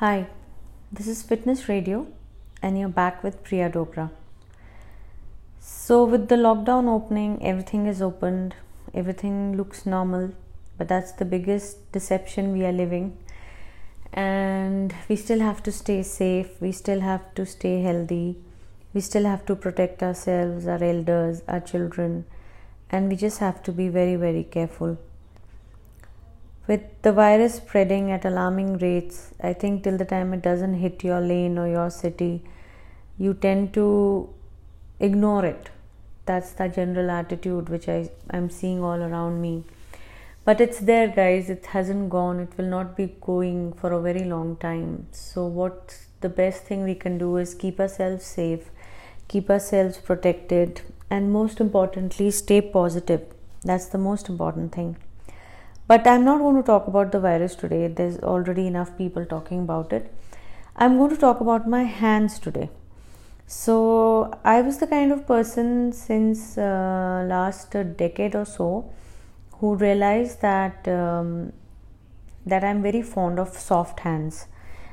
Hi, this is Fitness Radio, and you're back with Priya Dogra. So, with the lockdown opening, everything is opened, everything looks normal, but that's the biggest deception we are living. And we still have to stay safe, we still have to stay healthy, we still have to protect ourselves, our elders, our children, and we just have to be very, very careful. With the virus spreading at alarming rates, I think till the time it doesn't hit your lane or your city, you tend to ignore it. That's the general attitude which I, I'm seeing all around me. But it's there, guys. It hasn't gone. It will not be going for a very long time. So, what the best thing we can do is keep ourselves safe, keep ourselves protected, and most importantly, stay positive. That's the most important thing. But I'm not going to talk about the virus today, there's already enough people talking about it. I'm going to talk about my hands today. So, I was the kind of person since uh, last decade or so who realized that um, that I'm very fond of soft hands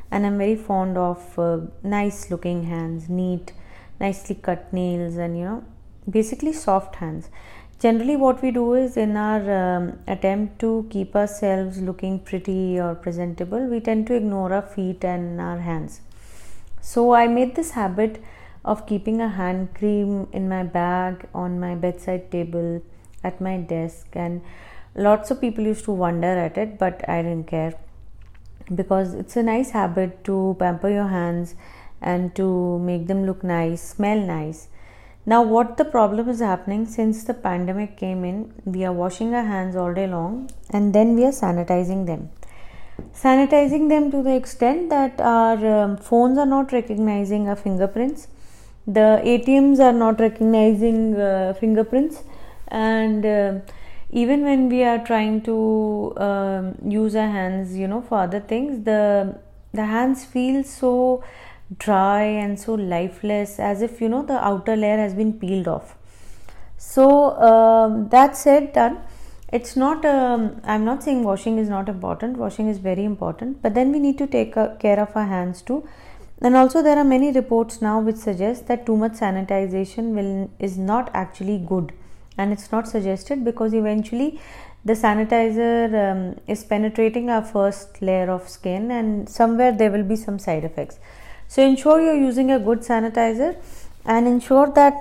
and I'm very fond of uh, nice looking hands, neat, nicely cut nails, and you know, basically soft hands generally what we do is in our um, attempt to keep ourselves looking pretty or presentable we tend to ignore our feet and our hands. So i made this habit of keeping a hand cream in my bag on my bedside table at my desk and lots of people used to wonder at it but i didn't care. Because it's a nice habit to pamper your hands and to make them look nice smell nice now, what the problem is happening since the pandemic came in, we are washing our hands all day long and then we are sanitizing them. Sanitizing them to the extent that our um, phones are not recognizing our fingerprints, the ATMs are not recognizing uh, fingerprints, and uh, even when we are trying to um, use our hands, you know, for other things, the the hands feel so dry and so lifeless as if you know the outer layer has been peeled off. So um, that said done. It's not um, i'm not saying washing is not important. Washing is very important. But then we need to take care of our hands too. And also there are many reports now which suggest that too much sanitization will is not actually good. And it's not suggested because eventually the sanitizer um, is penetrating our first layer of skin and somewhere there will be some side effects so ensure you're using a good sanitizer and ensure that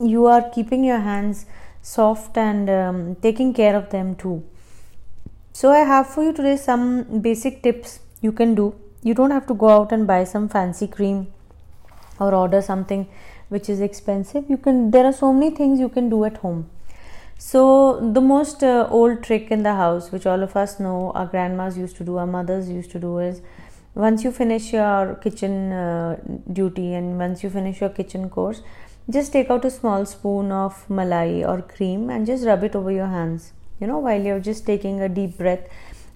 you are keeping your hands soft and um, taking care of them too. So I have for you today some basic tips you can do. You don't have to go out and buy some fancy cream or order something which is expensive. You can there are so many things you can do at home. So the most uh, old trick in the house which all of us know our grandmas used to do, our mothers used to do is once you finish your kitchen uh, duty and once you finish your kitchen course just take out a small spoon of malai or cream and just rub it over your hands. You know while you're just taking a deep breath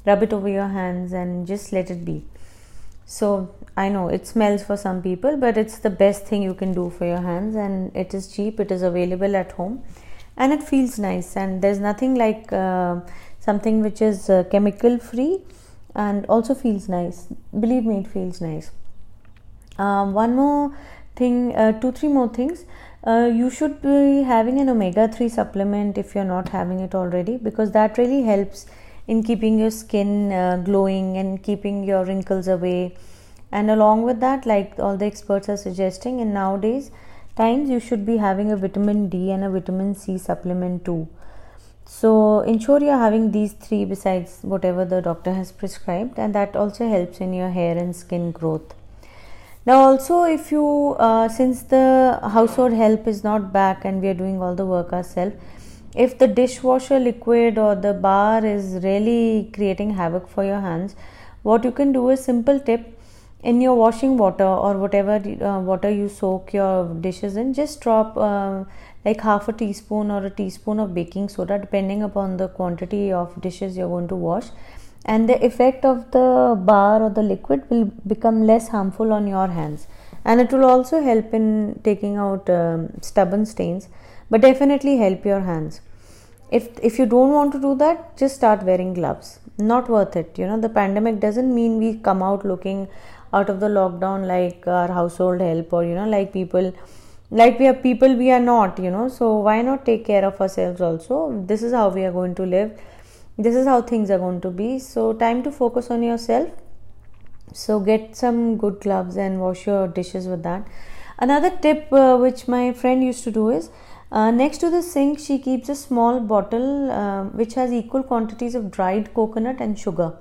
rub it over your hands and just let it be. So i know it smells for some people but it's the best thing you can do for your hands and it is cheap it is available at home and it feels nice. And there's nothing like uh, something which is uh, chemical free and also feels nice. Believe me it feels nice. Um, one more thing uh, two three more things. Uh, you should be having an omega 3 supplement if you're not having it already because that really helps in keeping your skin uh, glowing and keeping your wrinkles away. And along with that like all the experts are suggesting in nowadays times you should be having a vitamin d and a vitamin c supplement too so ensure you're having these three besides whatever the doctor has prescribed and that also helps in your hair and skin growth. Now also if you uh, since the household help is not back and we are doing all the work ourselves if the dishwasher liquid or the bar is really creating havoc for your hands what you can do is simple tip. In your washing water or whatever uh, water you soak your dishes in just drop uh, like half a teaspoon or a teaspoon of baking soda depending upon the quantity of dishes you're going to wash. And the effect of the bar or the liquid will become less harmful on your hands. And it will also help in taking out um, stubborn stains but definitely help your hands. If if you don't want to do that just start wearing gloves. Not worth it you know. The pandemic doesn't mean we come out looking out of the lockdown like our household help or you know like people like we are people we are not you know. So why not take care of ourselves also? This is how we are going to live. This is how things are going to be. So time to focus on yourself. So get some good gloves and wash your dishes with that. Another tip uh, which my friend used to do is uh, next to the sink she keeps a small bottle uh, which has equal quantities of dried coconut and sugar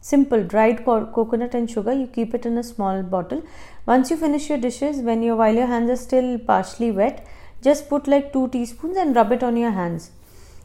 simple dried co- coconut and sugar you keep it in a small bottle. Once you finish your dishes when your while your hands are still partially wet just put like 2 teaspoons and rub it on your hands.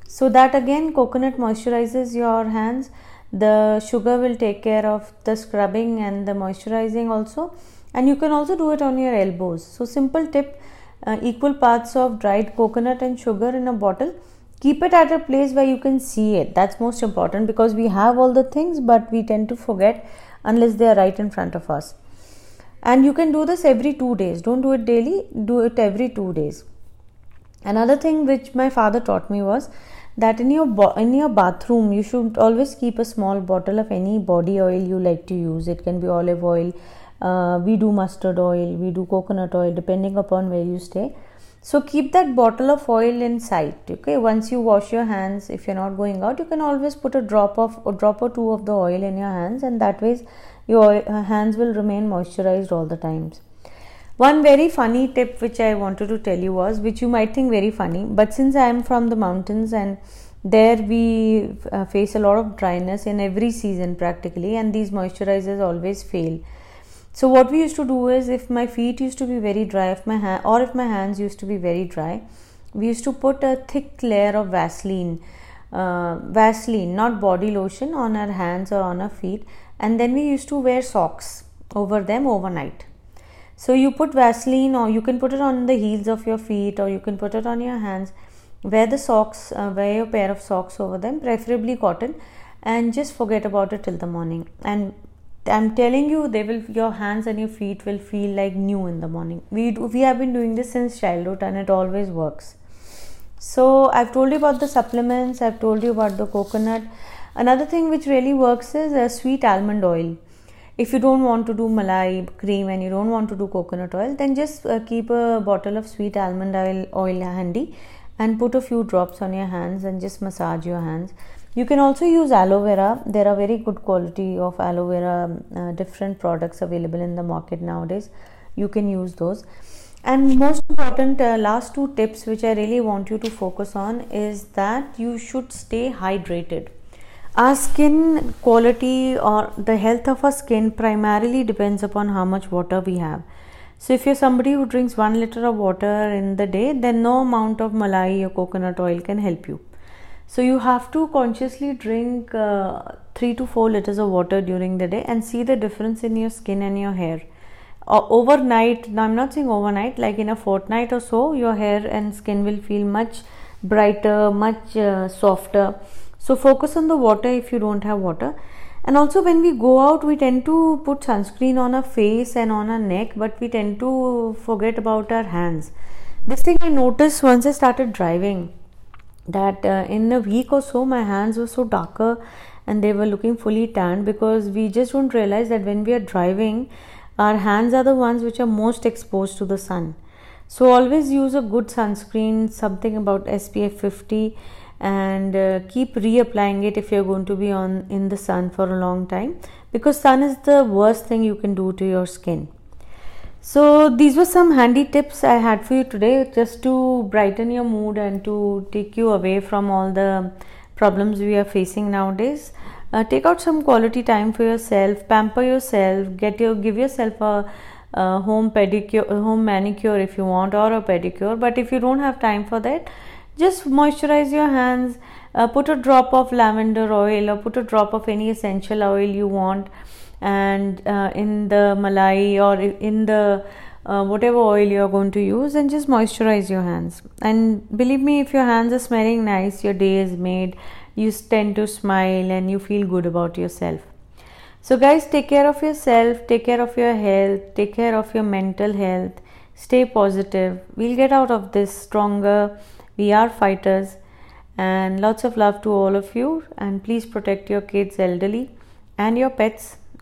So that again coconut moisturizes your hands. The sugar will take care of the scrubbing and the moisturizing also. And you can also do it on your elbows. So simple tip uh, equal parts of dried coconut and sugar in a bottle keep it at a place where you can see it. That's most important because we have all the things but we tend to forget unless they are right in front of us. And you can do this every 2 days. Don't do it daily. Do it every 2 days. Another thing which my father taught me was that in your bo- in your bathroom you should always keep a small bottle of any body oil you like to use. It can be olive oil uh, we do mustard oil we do coconut oil depending upon where you stay so keep that bottle of oil in sight okay once you wash your hands if you're not going out you can always put a drop of a drop or two of the oil in your hands and that way your uh, hands will remain moisturized all the times one very funny tip which I wanted to tell you was, which you might think very funny, but since I am from the mountains and there we uh, face a lot of dryness in every season practically, and these moisturizers always fail. So what we used to do is, if my feet used to be very dry, if my ha- or if my hands used to be very dry, we used to put a thick layer of Vaseline, uh, Vaseline, not body lotion, on our hands or on our feet, and then we used to wear socks over them overnight so you put Vaseline or you can put it on the heels of your feet or you can put it on your hands. Wear the socks, uh, wear your pair of socks over them, preferably cotton, and just forget about it till the morning. And I'm telling you, they will your hands and your feet will feel like new in the morning. We do, we have been doing this since childhood and it always works. So I've told you about the supplements. I've told you about the coconut. Another thing which really works is a sweet almond oil if you don't want to do malai cream and you don't want to do coconut oil then just uh, keep a bottle of sweet almond oil oil handy and put a few drops on your hands and just massage your hands you can also use aloe vera there are very good quality of aloe vera um, uh, different products available in the market nowadays you can use those and most important uh, last two tips which i really want you to focus on is that you should stay hydrated our skin quality or the health of our skin primarily depends upon how much water we have. So, if you're somebody who drinks one liter of water in the day, then no amount of malai or coconut oil can help you. So, you have to consciously drink uh, 3 to 4 liters of water during the day and see the difference in your skin and your hair. Uh, overnight, now I'm not saying overnight, like in a fortnight or so, your hair and skin will feel much brighter, much uh, softer so focus on the water if you don't have water. And also when we go out, we tend to put sunscreen on our face and on our neck, but we tend to forget about our hands. This thing I noticed once I started driving that uh, in a week or so my hands were so darker and they were looking fully tanned because we just don't realize that when we are driving our hands are the ones which are most exposed to the sun. So always use a good sunscreen something about spf 50 and uh, keep reapplying it if you're going to be on in the sun for a long time because sun is the worst thing you can do to your skin so these were some handy tips i had for you today just to brighten your mood and to take you away from all the problems we are facing nowadays. Uh, take out some quality time for yourself pamper yourself get your give yourself a home pedicure home manicure if you want or a pedicure. But if you don't have time for that just moisturize your hands. Uh, put a drop of lavender oil or put a drop of any essential oil you want and uh, in the malai or in the uh, whatever oil you're going to use and just moisturize your hands. And believe me if your hands are smelling nice your day is made you tend to smile and you feel good about yourself. So guys take care of yourself take care of your health take care of your mental health. Stay positive. We'll get out of this stronger. We are fighters. And lots of love to all of you. And please protect your kids, elderly, and your pets.